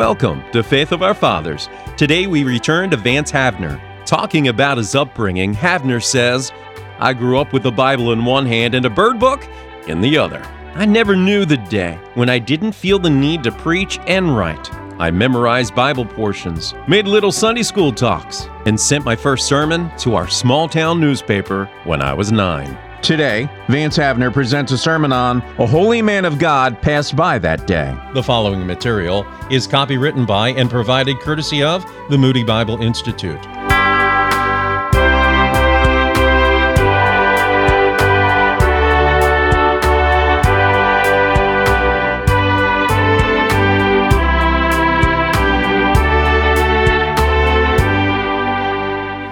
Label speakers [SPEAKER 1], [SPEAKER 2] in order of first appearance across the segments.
[SPEAKER 1] Welcome to Faith of Our Fathers. Today we return to Vance Havner. Talking about his upbringing, Havner says, I grew up with the Bible in one hand and a bird book in the other. I never knew the day when I didn't feel the need to preach and write. I memorized Bible portions, made little Sunday school talks, and sent my first sermon to our small town newspaper when I was nine.
[SPEAKER 2] Today, Vance Havner presents a sermon on A Holy Man of God Passed By That Day.
[SPEAKER 1] The following material is copywritten by and provided courtesy of the Moody Bible Institute.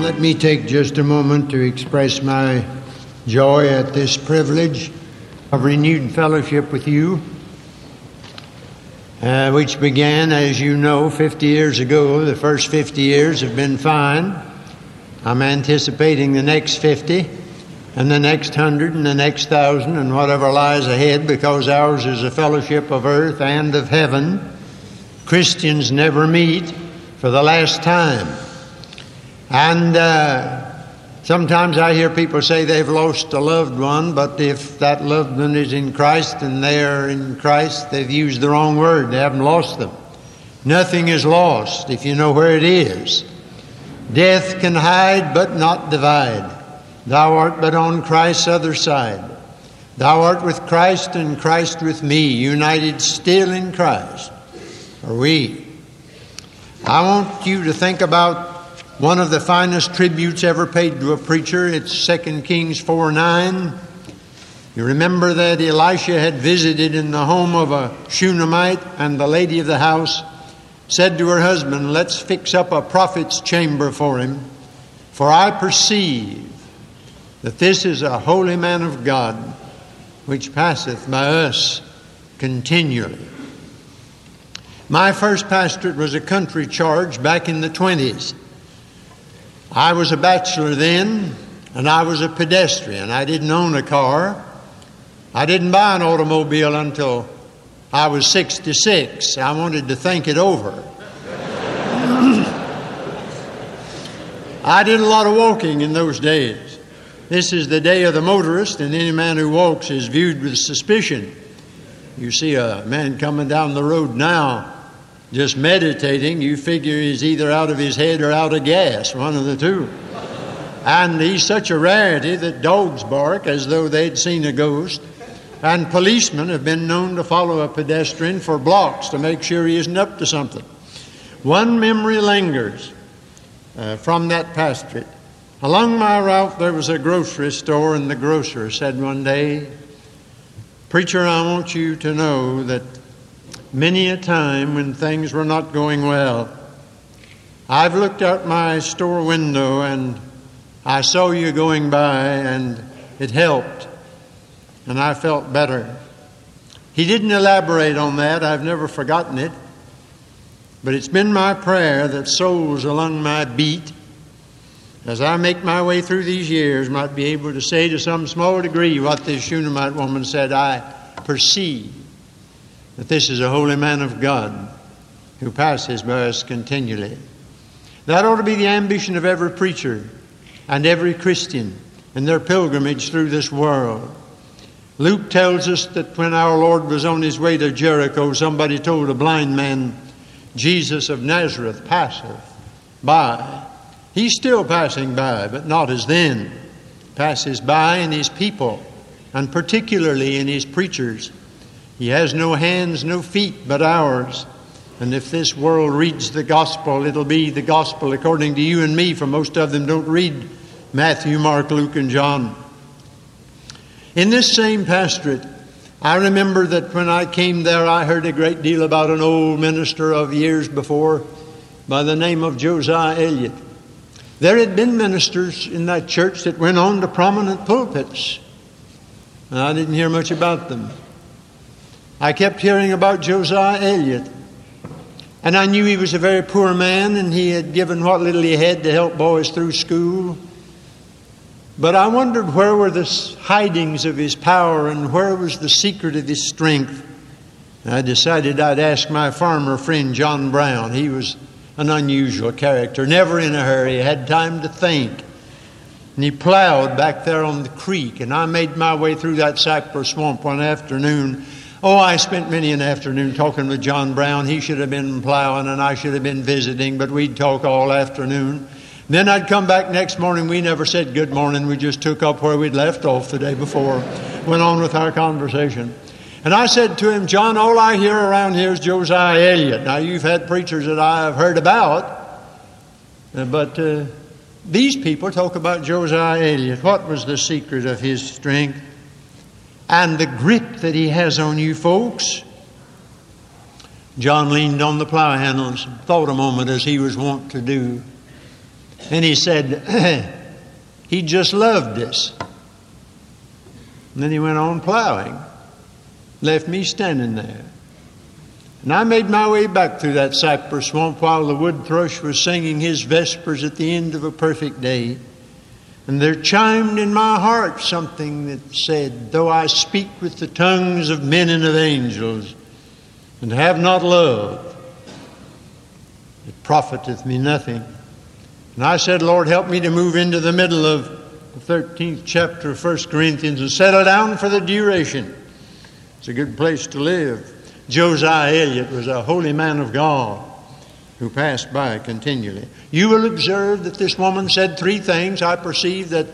[SPEAKER 3] Let me take just a moment to express my joy at this privilege of renewed fellowship with you, uh, which began, as you know, 50 years ago. The first 50 years have been fine. I'm anticipating the next 50 and the next 100 and the next 1,000 and whatever lies ahead because ours is a fellowship of earth and of heaven. Christians never meet for the last time. And uh, Sometimes I hear people say they've lost a loved one, but if that loved one is in Christ and they are in Christ, they've used the wrong word. They haven't lost them. Nothing is lost if you know where it is. Death can hide but not divide. Thou art but on Christ's other side. Thou art with Christ and Christ with me, united still in Christ. Are we? I want you to think about one of the finest tributes ever paid to a preacher. It's 2 Kings 4 9. You remember that Elisha had visited in the home of a Shunammite, and the lady of the house said to her husband, Let's fix up a prophet's chamber for him, for I perceive that this is a holy man of God, which passeth by us continually. My first pastorate was a country charge back in the 20s. I was a bachelor then, and I was a pedestrian. I didn't own a car. I didn't buy an automobile until I was 66. I wanted to think it over. I did a lot of walking in those days. This is the day of the motorist, and any man who walks is viewed with suspicion. You see a man coming down the road now just meditating, you figure he's either out of his head or out of gas, one of the two. And he's such a rarity that dogs bark as though they'd seen a ghost. And policemen have been known to follow a pedestrian for blocks to make sure he isn't up to something. One memory lingers uh, from that pastorate. Along my route, there was a grocery store, and the grocer said one day, Preacher, I want you to know that many a time when things were not going well. I've looked out my store window and I saw you going by and it helped and I felt better. He didn't elaborate on that. I've never forgotten it. But it's been my prayer that souls along my beat, as I make my way through these years, might be able to say to some small degree what this Shunammite woman said I perceive that this is a holy man of God who passes by us continually. That ought to be the ambition of every preacher and every Christian in their pilgrimage through this world. Luke tells us that when our Lord was on his way to Jericho, somebody told a blind man, Jesus of Nazareth passeth by. He's still passing by, but not as then. Passes by in his people, and particularly in his preachers. He has no hands, no feet but ours. And if this world reads the gospel, it'll be the gospel according to you and me, for most of them don't read Matthew, Mark, Luke, and John. In this same pastorate, I remember that when I came there, I heard a great deal about an old minister of years before by the name of Josiah Elliott. There had been ministers in that church that went on to prominent pulpits. And I didn't hear much about them. I kept hearing about Josiah Elliott. And I knew he was a very poor man and he had given what little he had to help boys through school. But I wondered where were the hidings of his power and where was the secret of his strength. I decided I'd ask my farmer friend John Brown. He was an unusual character, never in a hurry, had time to think. And he plowed back there on the creek, and I made my way through that cypress swamp one afternoon. Oh, I spent many an afternoon talking with John Brown. He should have been plowing, and I should have been visiting, but we'd talk all afternoon. Then I'd come back next morning. We never said good morning. We just took up where we'd left off the day before, went on with our conversation. And I said to him, John, all I hear around here is Josiah Elliott. Now, you've had preachers that I have heard about, uh, but uh, these people talk about Josiah Elliott. What was the secret of his strength and the grip that he has on you folks? John leaned on the plow handle and thought a moment as he was wont to do. And he said, He just loved us. And then he went on plowing left me standing there. And I made my way back through that cypress swamp while the wood thrush was singing his vespers at the end of a perfect day. And there chimed in my heart something that said, Though I speak with the tongues of men and of angels, and have not love, it profiteth me nothing. And I said, Lord, help me to move into the middle of the 13th chapter of 1 Corinthians and settle down for the duration. It's a good place to live. Josiah Elliott was a holy man of God who passed by continually. You will observe that this woman said three things. I perceive that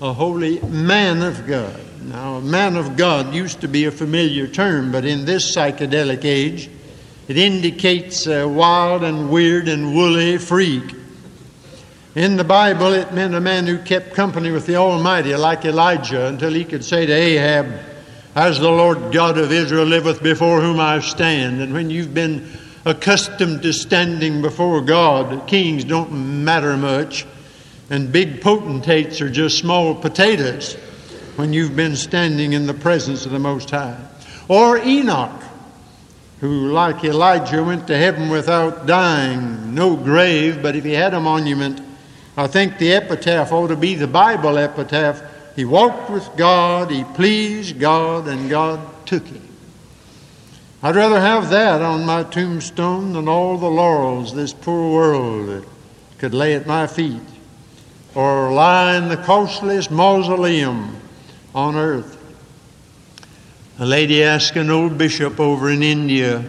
[SPEAKER 3] a holy man of God. Now, man of God used to be a familiar term, but in this psychedelic age, it indicates a wild and weird and woolly freak. In the Bible, it meant a man who kept company with the Almighty, like Elijah, until he could say to Ahab, as the Lord God of Israel liveth before whom I stand. And when you've been accustomed to standing before God, kings don't matter much, and big potentates are just small potatoes when you've been standing in the presence of the Most High. Or Enoch, who, like Elijah, went to heaven without dying, no grave, but if he had a monument, I think the epitaph ought to be the Bible epitaph he walked with God, he pleased God, and God took him. I'd rather have that on my tombstone than all the laurels this poor world could lay at my feet, or lie in the costliest mausoleum on earth. A lady asked an old bishop over in India,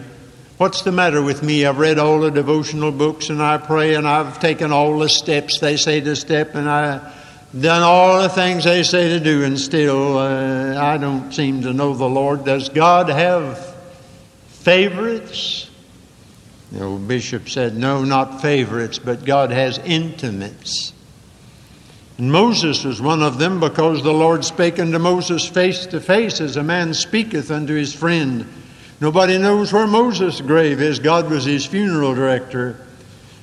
[SPEAKER 3] What's the matter with me? I've read all the devotional books and I pray and I've taken all the steps they say to step and I've done all the things they say to do, and still uh, I don't seem to know the Lord. Does God have favorites? The old bishop said, No, not favorites, but God has intimates. And Moses was one of them because the Lord spake unto Moses face to face as a man speaketh unto his friend. Nobody knows where Moses' grave is. God was his funeral director.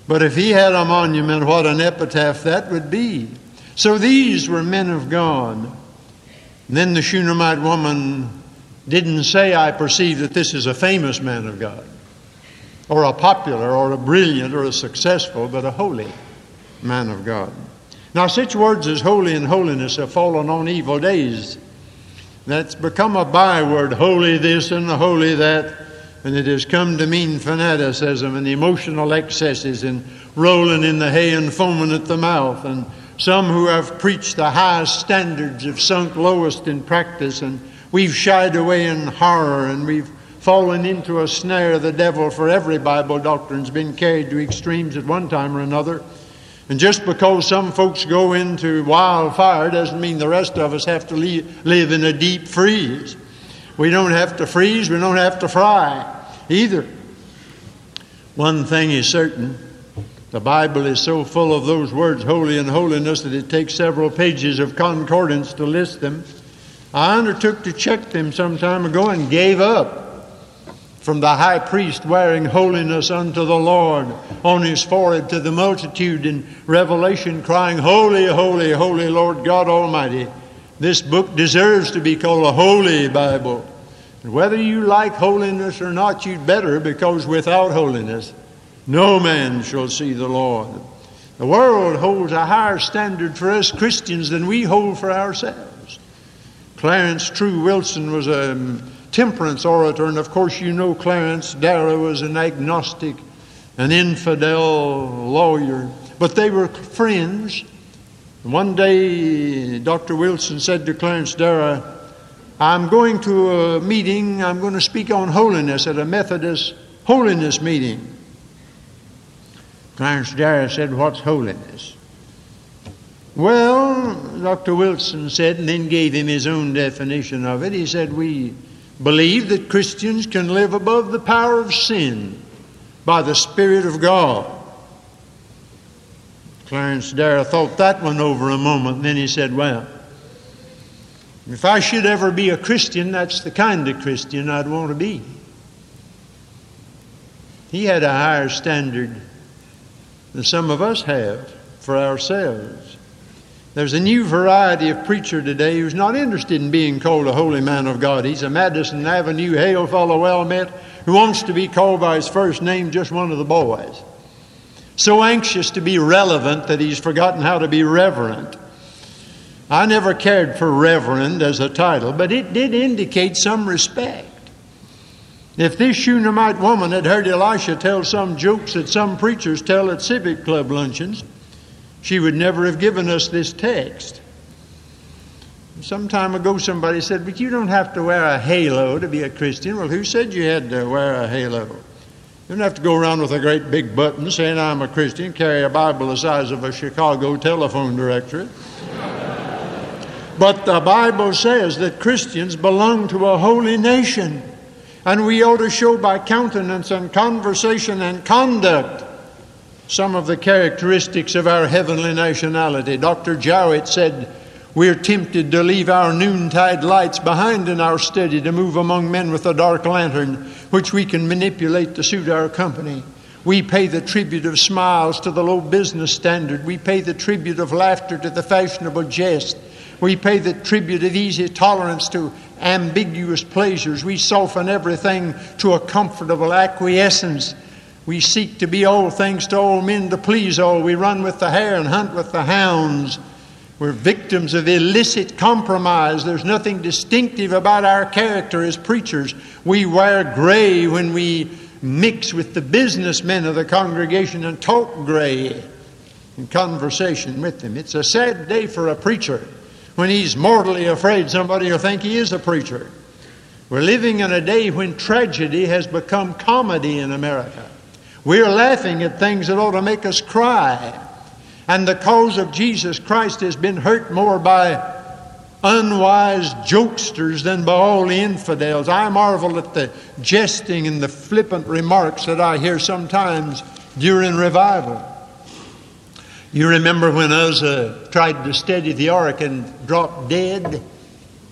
[SPEAKER 3] But if he had a monument, what an epitaph that would be. So these were men of God. And then the Shunammite woman didn't say, I perceive that this is a famous man of God, or a popular, or a brilliant, or a successful, but a holy man of God. Now, such words as holy and holiness have fallen on evil days. That's become a byword, holy this and holy that, and it has come to mean fanaticism and emotional excesses and rolling in the hay and foaming at the mouth and some who have preached the highest standards have sunk lowest in practice, and we've shied away in horror, and we've fallen into a snare of the devil, for every Bible doctrine's been carried to extremes at one time or another. And just because some folks go into wildfire doesn't mean the rest of us have to live in a deep freeze. We don't have to freeze, we don't have to fry either. One thing is certain the Bible is so full of those words, holy and holiness, that it takes several pages of concordance to list them. I undertook to check them some time ago and gave up from the high priest wearing holiness unto the Lord on his forehead to the multitude in Revelation crying, Holy, holy, holy Lord God Almighty. This book deserves to be called a holy Bible. And whether you like holiness or not, you'd better, because without holiness, no man shall see the Lord. The world holds a higher standard for us Christians than we hold for ourselves. Clarence True Wilson was a um, temperance orator, and of course, you know Clarence Darrow was an agnostic, an infidel lawyer, but they were friends. One day, Dr. Wilson said to Clarence Darrow, I'm going to a meeting, I'm going to speak on holiness at a Methodist holiness meeting. Clarence Darrow said, What's holiness? Well, Dr. Wilson said, and then gave him his own definition of it. He said, We believe that Christians can live above the power of sin by the Spirit of God. Clarence Darrow thought that one over a moment, and then he said, Well, if I should ever be a Christian, that's the kind of Christian I'd want to be. He had a higher standard than some of us have for ourselves. There's a new variety of preacher today who's not interested in being called a holy man of God. He's a Madison Avenue hail fellow well met who wants to be called by his first name, just one of the boys. So anxious to be relevant that he's forgotten how to be reverent. I never cared for reverend as a title, but it did indicate some respect. If this Shunammite woman had heard Elisha tell some jokes that some preachers tell at civic club luncheons, she would never have given us this text. Some time ago, somebody said, But you don't have to wear a halo to be a Christian. Well, who said you had to wear a halo? You don't have to go around with a great big button saying, I'm a Christian, carry a Bible the size of a Chicago telephone directory. but the Bible says that Christians belong to a holy nation, and we ought to show by countenance and conversation and conduct some of the characteristics of our heavenly nationality. Dr. Jowett said, We're tempted to leave our noontide lights behind in our study to move among men with a dark lantern, which we can manipulate to suit our company. We pay the tribute of smiles to the low business standard. We pay the tribute of laughter to the fashionable jest. We pay the tribute of easy tolerance to ambiguous pleasures. We soften everything to a comfortable acquiescence. We seek to be all things to all men to please all. We run with the hare and hunt with the hounds. We're victims of illicit compromise. There's nothing distinctive about our character as preachers. We wear gray when we mix with the businessmen of the congregation and talk gray in conversation with them. It's a sad day for a preacher when he's mortally afraid somebody will think he is a preacher. We're living in a day when tragedy has become comedy in America. We're laughing at things that ought to make us cry. And the cause of Jesus Christ has been hurt more by unwise jokesters than by all the infidels. I marvel at the jesting and the flippant remarks that I hear sometimes during revival. You remember when Uzzah tried to steady the ark and dropped dead?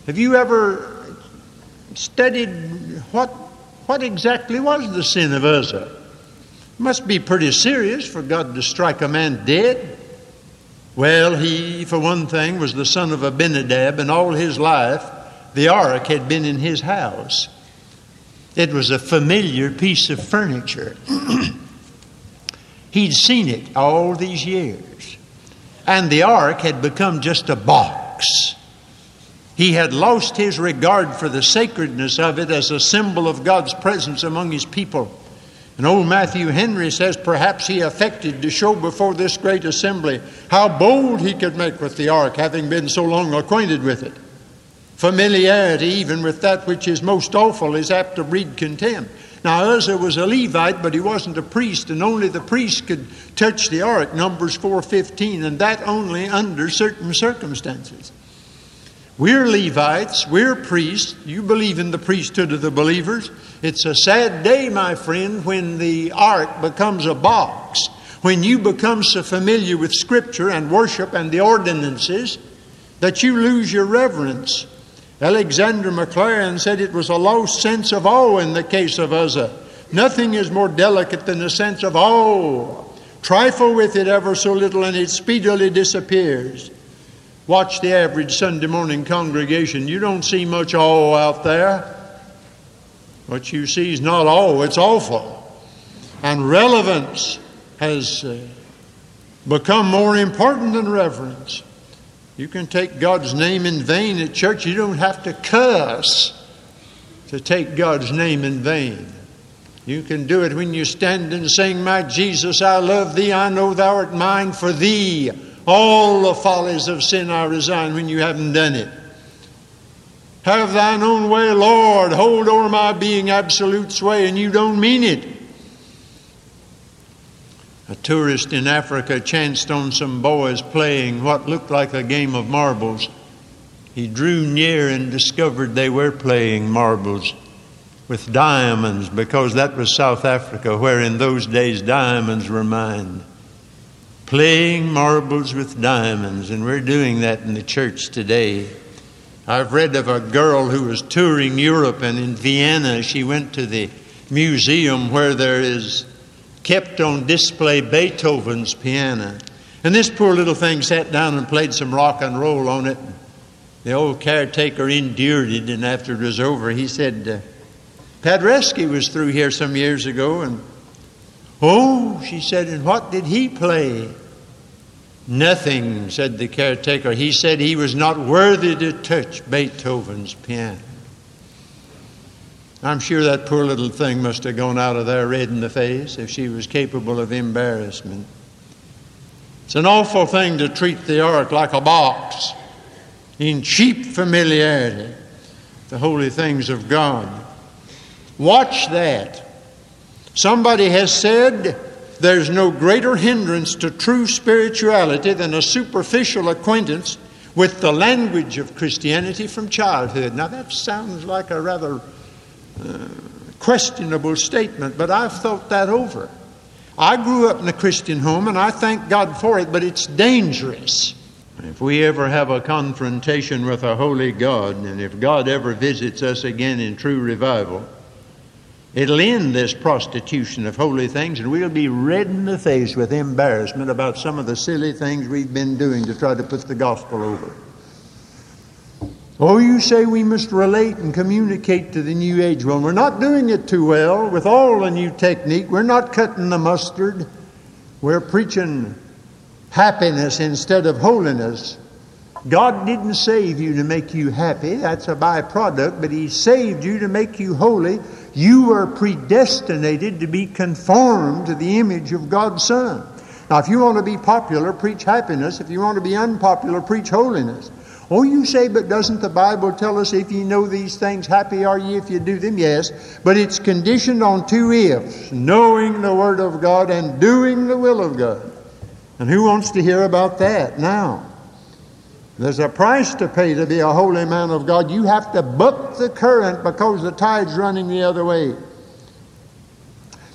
[SPEAKER 3] Have you ever studied what, what exactly was the sin of Uzzah? Must be pretty serious for God to strike a man dead. Well, he, for one thing, was the son of Abinadab, and all his life the ark had been in his house. It was a familiar piece of furniture. He'd seen it all these years. And the ark had become just a box. He had lost his regard for the sacredness of it as a symbol of God's presence among his people. And old Matthew Henry says perhaps he affected to show before this great assembly how bold he could make with the ark, having been so long acquainted with it. Familiarity, even with that which is most awful, is apt to breed contempt. Now, Uzzah was a Levite, but he wasn't a priest, and only the priest could touch the ark, Numbers 4.15, and that only under certain circumstances. We're Levites, we're priests. You believe in the priesthood of the believers. It's a sad day, my friend, when the ark becomes a box, when you become so familiar with Scripture and worship and the ordinances that you lose your reverence. Alexander Maclaren said it was a lost sense of awe in the case of Uzzah. Nothing is more delicate than the sense of awe. Trifle with it ever so little and it speedily disappears. Watch the average Sunday morning congregation. You don't see much awe out there. What you see is not awe, it's awful. And relevance has uh, become more important than reverence. You can take God's name in vain at church, you don't have to cuss. to take God's name in vain. You can do it when you stand and sing, My Jesus, I love thee, I know thou art mine, for thee all the follies of sin I resign when you haven't done it. Have thine own way, Lord, hold o'er my being absolute sway, and you don't mean it. A tourist in Africa chanced on some boys playing what looked like a game of marbles. He drew near and discovered they were playing marbles with diamonds because that was South Africa, where in those days diamonds were mined. Playing marbles with diamonds, and we're doing that in the church today. I've read of a girl who was touring Europe, and in Vienna she went to the museum where there is kept on display Beethoven's piano. And this poor little thing sat down and played some rock and roll on it. The old caretaker endured it, and after it was over, he said, uh, Paderewski was through here some years ago, and oh, she said, and what did he play? Nothing, said the caretaker. He said he was not worthy to touch Beethoven's piano. I'm sure that poor little thing must have gone out of there red in the face if she was capable of embarrassment. It's an awful thing to treat the ark like a box in cheap familiarity, the holy things of God. Watch that. Somebody has said there's no greater hindrance to true spirituality than a superficial acquaintance with the language of Christianity from childhood. Now, that sounds like a rather uh, questionable statement, but I've thought that over. I grew up in a Christian home and I thank God for it, but it's dangerous. If we ever have a confrontation with a holy God, and if God ever visits us again in true revival, It'll end this prostitution of holy things, and we'll be red in the face with embarrassment about some of the silly things we've been doing to try to put the gospel over. Oh, you say we must relate and communicate to the new age. Well, we're not doing it too well with all the new technique. We're not cutting the mustard. We're preaching happiness instead of holiness. God didn't save you to make you happy, that's a byproduct, but He saved you to make you holy you are predestinated to be conformed to the image of God's Son. Now, if you want to be popular, preach happiness. If you want to be unpopular, preach holiness. Oh, you say, but doesn't the Bible tell us if you know these things, happy are ye if you do them? Yes, but it's conditioned on two ifs knowing the Word of God and doing the will of God. And who wants to hear about that now? There's a price to pay to be a holy man of God. You have to buck the current because the tide's running the other way.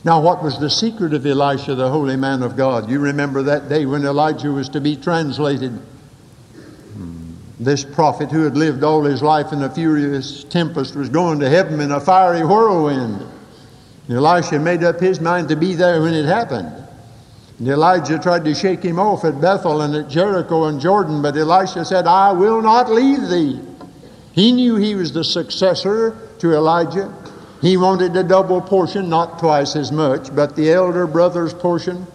[SPEAKER 3] Now, what was the secret of Elisha, the holy man of God? You remember that day when Elijah was to be translated. This prophet who had lived all his life in a furious tempest was going to heaven in a fiery whirlwind. Elisha made up his mind to be there when it happened. And Elijah tried to shake him off at Bethel and at Jericho and Jordan, but Elisha said, I will not leave thee. He knew he was the successor to Elijah. He wanted a double portion, not twice as much, but the elder brother's portion.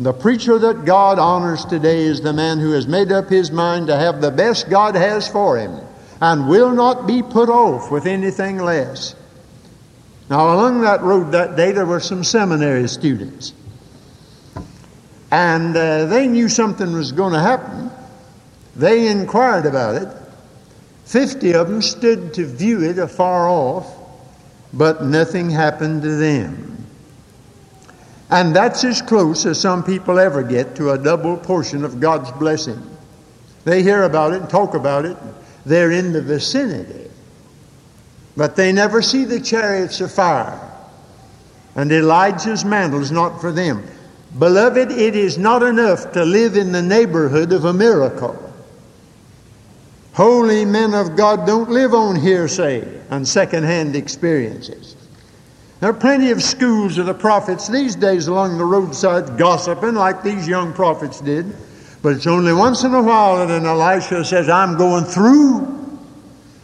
[SPEAKER 3] The preacher that God honors today is the man who has made up his mind to have the best God has for him and will not be put off with anything less. Now, along that road that day, there were some seminary students. And uh, they knew something was going to happen. They inquired about it. Fifty of them stood to view it afar off, but nothing happened to them. And that's as close as some people ever get to a double portion of God's blessing. They hear about it and talk about it. They're in the vicinity. But they never see the chariots of fire. And Elijah's mantle is not for them. Beloved, it is not enough to live in the neighborhood of a miracle. Holy men of God don't live on hearsay and secondhand experiences. There are plenty of schools of the prophets these days along the roadside gossiping like these young prophets did. But it's only once in a while that an Elisha says, I'm going through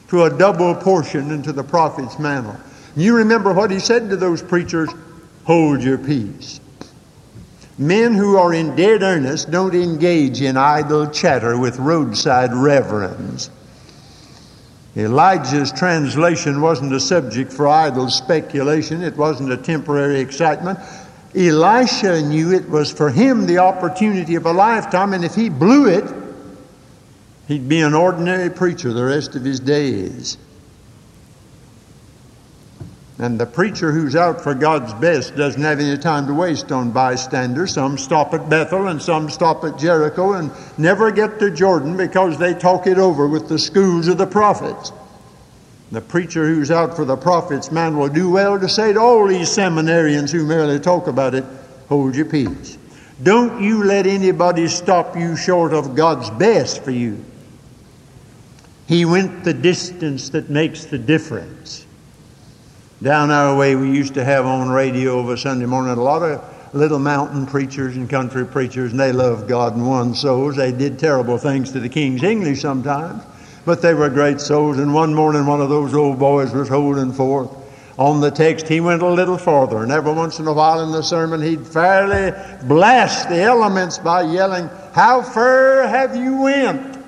[SPEAKER 3] to a double portion into the prophet's mantle. You remember what he said to those preachers hold your peace. Men who are in dead earnest don't engage in idle chatter with roadside reverends. Elijah's translation wasn't a subject for idle speculation, it wasn't a temporary excitement. Elisha knew it was for him the opportunity of a lifetime, and if he blew it, he'd be an ordinary preacher the rest of his days. And the preacher who's out for God's best doesn't have any time to waste on bystanders. Some stop at Bethel and some stop at Jericho and never get to Jordan because they talk it over with the schools of the prophets. The preacher who's out for the prophet's man will do well to say to all these seminarians who merely talk about it, hold your peace. Don't you let anybody stop you short of God's best for you. He went the distance that makes the difference. Down our way, we used to have on radio over Sunday morning a lot of little mountain preachers and country preachers, and they loved God and won souls. They did terrible things to the King's English sometimes, but they were great souls. And one morning, one of those old boys was holding forth on the text. He went a little farther, and every once in a while in the sermon, he'd fairly blast the elements by yelling, How far have you went?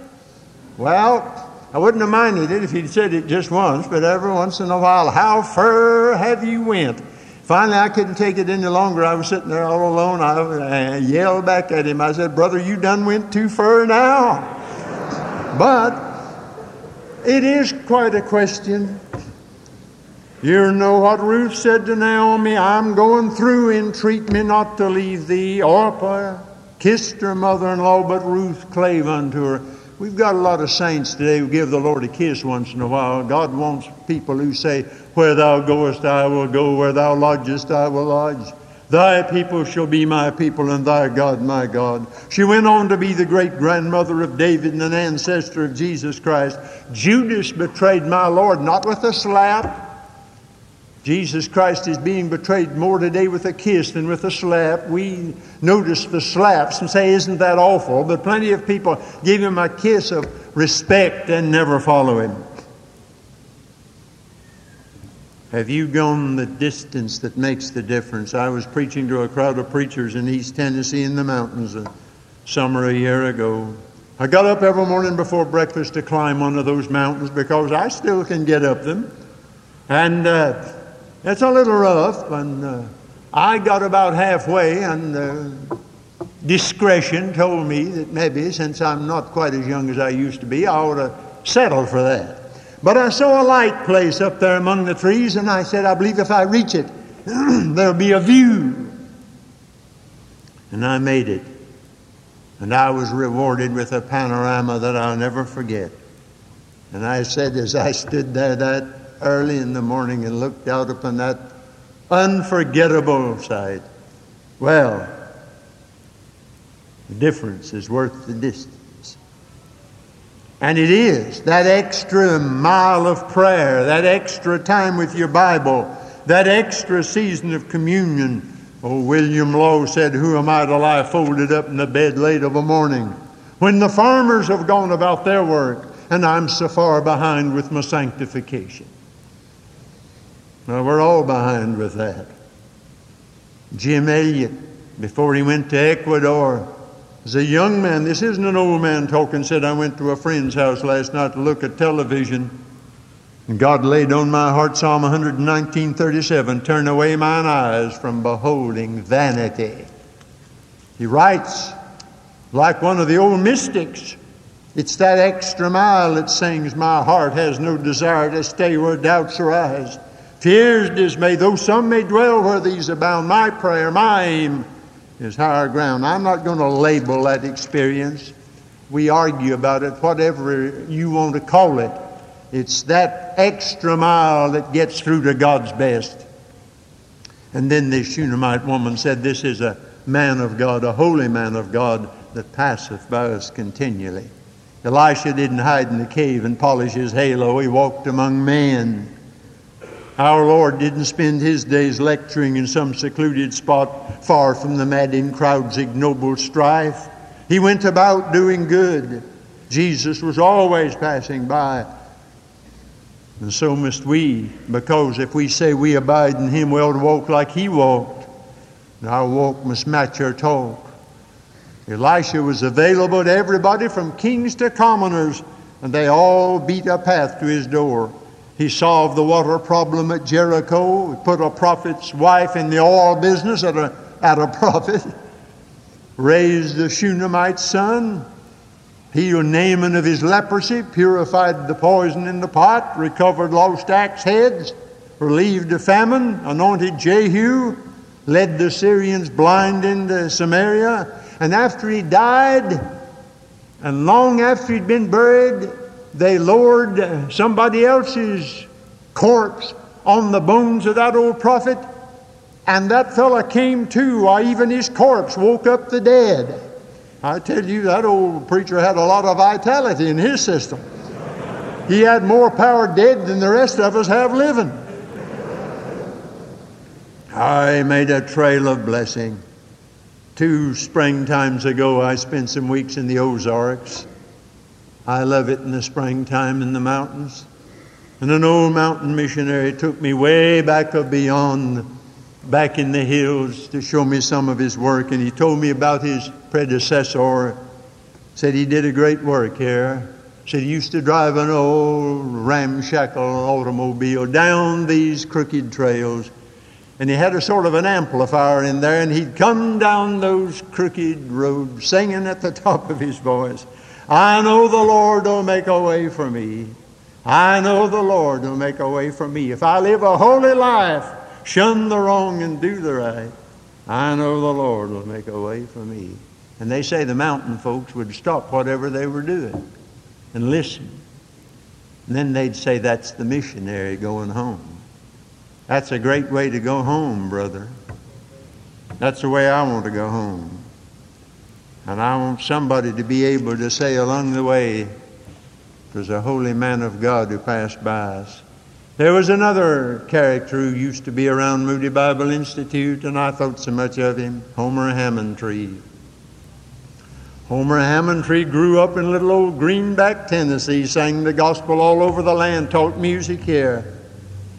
[SPEAKER 3] Well, I wouldn't have minded it if he'd said it just once, but every once in a while, how far have you went? Finally, I couldn't take it any longer. I was sitting there all alone. I, I yelled back at him. I said, Brother, you done went too far now. but it is quite a question. You know what Ruth said to Naomi, I'm going through, entreat me not to leave thee. Orpah kissed her mother-in-law, but Ruth clave unto her. We've got a lot of saints today who give the Lord a kiss once in a while. God wants people who say, Where thou goest, I will go. Where thou lodgest, I will lodge. Thy people shall be my people, and thy God my God. She went on to be the great grandmother of David and an ancestor of Jesus Christ. Judas betrayed my Lord, not with a slap, Jesus Christ is being betrayed more today with a kiss than with a slap. We notice the slaps and say, Isn't that awful? But plenty of people give him a kiss of respect and never follow him. Have you gone the distance that makes the difference? I was preaching to a crowd of preachers in East Tennessee in the mountains a summer a year ago. I got up every morning before breakfast to climb one of those mountains because I still can get up them. And uh, it's a little rough, and uh, I got about halfway, and uh, discretion told me that maybe since I'm not quite as young as I used to be, I ought to settle for that. But I saw a light place up there among the trees, and I said, I believe if I reach it, there'll be a view. And I made it. And I was rewarded with a panorama that I'll never forget. And I said, as I stood there that early in the morning and looked out upon that unforgettable sight. Well, the difference is worth the distance. And it is that extra mile of prayer, that extra time with your Bible, that extra season of communion. Oh, William Law said, Who am I to lie folded up in the bed late of a morning? When the farmers have gone about their work, and I'm so far behind with my sanctification. Well, we're all behind with that. Jim Elliot, before he went to Ecuador, as a young man, this isn't an old man talking, said, I went to a friend's house last night to look at television. And God laid on my heart Psalm 119, 37, turn away mine eyes from beholding vanity. He writes, like one of the old mystics, it's that extra mile that sings, My heart has no desire to stay where doubts arise. Fears dismay, though some may dwell where these abound. My prayer, my aim is higher ground. I'm not going to label that experience. We argue about it, whatever you want to call it. It's that extra mile that gets through to God's best. And then this Shunammite woman said, This is a man of God, a holy man of God that passeth by us continually. Elisha didn't hide in the cave and polish his halo, he walked among men. Our Lord didn't spend his days lecturing in some secluded spot far from the madding crowd's ignoble strife. He went about doing good. Jesus was always passing by. And so must we, because if we say we abide in him, we ought to walk like he walked. And our walk must match our talk. Elisha was available to everybody from kings to commoners and they all beat a path to his door. He solved the water problem at Jericho. He put a prophet's wife in the oil business at a, at a profit. Raised the Shunammite's son. Healed Naaman of his leprosy. Purified the poison in the pot. Recovered lost axe heads. Relieved the famine. Anointed Jehu. Led the Syrians blind into Samaria. And after he died, and long after he'd been buried, they lowered somebody else's corpse on the bones of that old prophet, and that fella came to, or even his corpse woke up the dead. I tell you, that old preacher had a lot of vitality in his system. He had more power dead than the rest of us have living. I made a trail of blessing. Two springtimes ago, I spent some weeks in the Ozarks. I love it in the springtime in the mountains. And an old mountain missionary took me way back up beyond, back in the hills to show me some of his work. And he told me about his predecessor. Said he did a great work here. Said he used to drive an old ramshackle automobile down these crooked trails. And he had a sort of an amplifier in there, and he'd come down those crooked roads singing at the top of his voice. I know the Lord will make a way for me. I know the Lord will make a way for me. If I live a holy life, shun the wrong and do the right, I know the Lord will make a way for me. And they say the mountain folks would stop whatever they were doing and listen. And then they'd say, That's the missionary going home. That's a great way to go home, brother. That's the way I want to go home. And I want somebody to be able to say along the way, there's a holy man of God who passed by us. There was another character who used to be around Moody Bible Institute, and I thought so much of him Homer Hammontree. Homer Hammontree grew up in little old Greenback, Tennessee, sang the gospel all over the land, taught music here.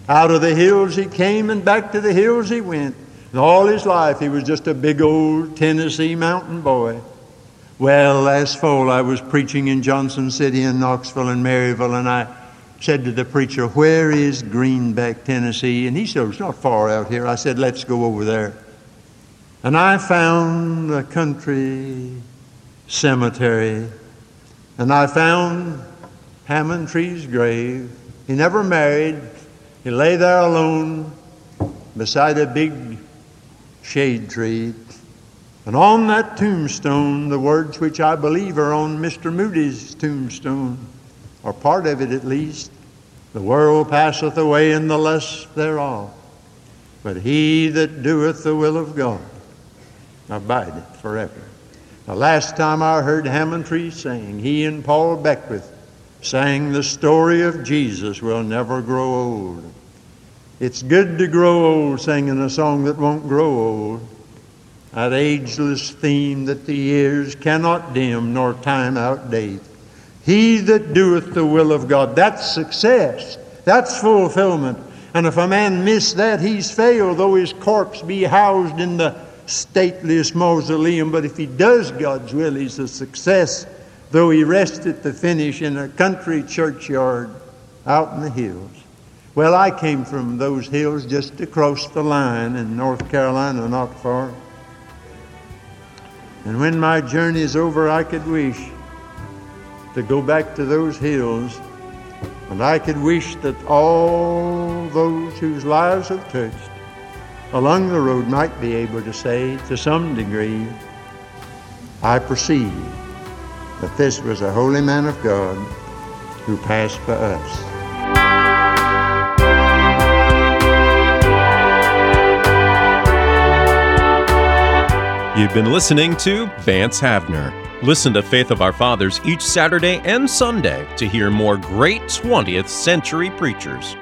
[SPEAKER 3] Out of the hills he came, and back to the hills he went. And all his life he was just a big old Tennessee mountain boy. Well, last fall I was preaching in Johnson City and Knoxville and Maryville, and I said to the preacher, Where is Greenback, Tennessee? And he said, It's not far out here. I said, Let's go over there. And I found a country cemetery, and I found Hammontree's grave. He never married. He lay there alone beside a big shade tree. And on that tombstone, the words which I believe are on Mr. Moody's tombstone, or part of it at least, the world passeth away and the lust thereof. But he that doeth the will of God abideth forever. The last time I heard Hammontree sing, he and Paul Beckwith sang the story of Jesus will never grow old. It's good to grow old singing a song that won't grow old that ageless theme that the years cannot dim nor time outdate. He that doeth the will of God, that's success, that's fulfillment. And if a man miss that, he's failed, though his corpse be housed in the stateliest mausoleum. But if he does God's will, he's a success, though he rests at the finish in a country churchyard out in the hills. Well, I came from those hills just across the line in North Carolina, not far. And when my journey is over, I could wish to go back to those hills, and I could wish that all those whose lives have touched along the road might be able to say, to some degree, I perceive that this was a holy man of God who passed by us.
[SPEAKER 1] You've been listening to Vance Havner. Listen to Faith of Our Fathers each Saturday and Sunday to hear more great 20th century preachers.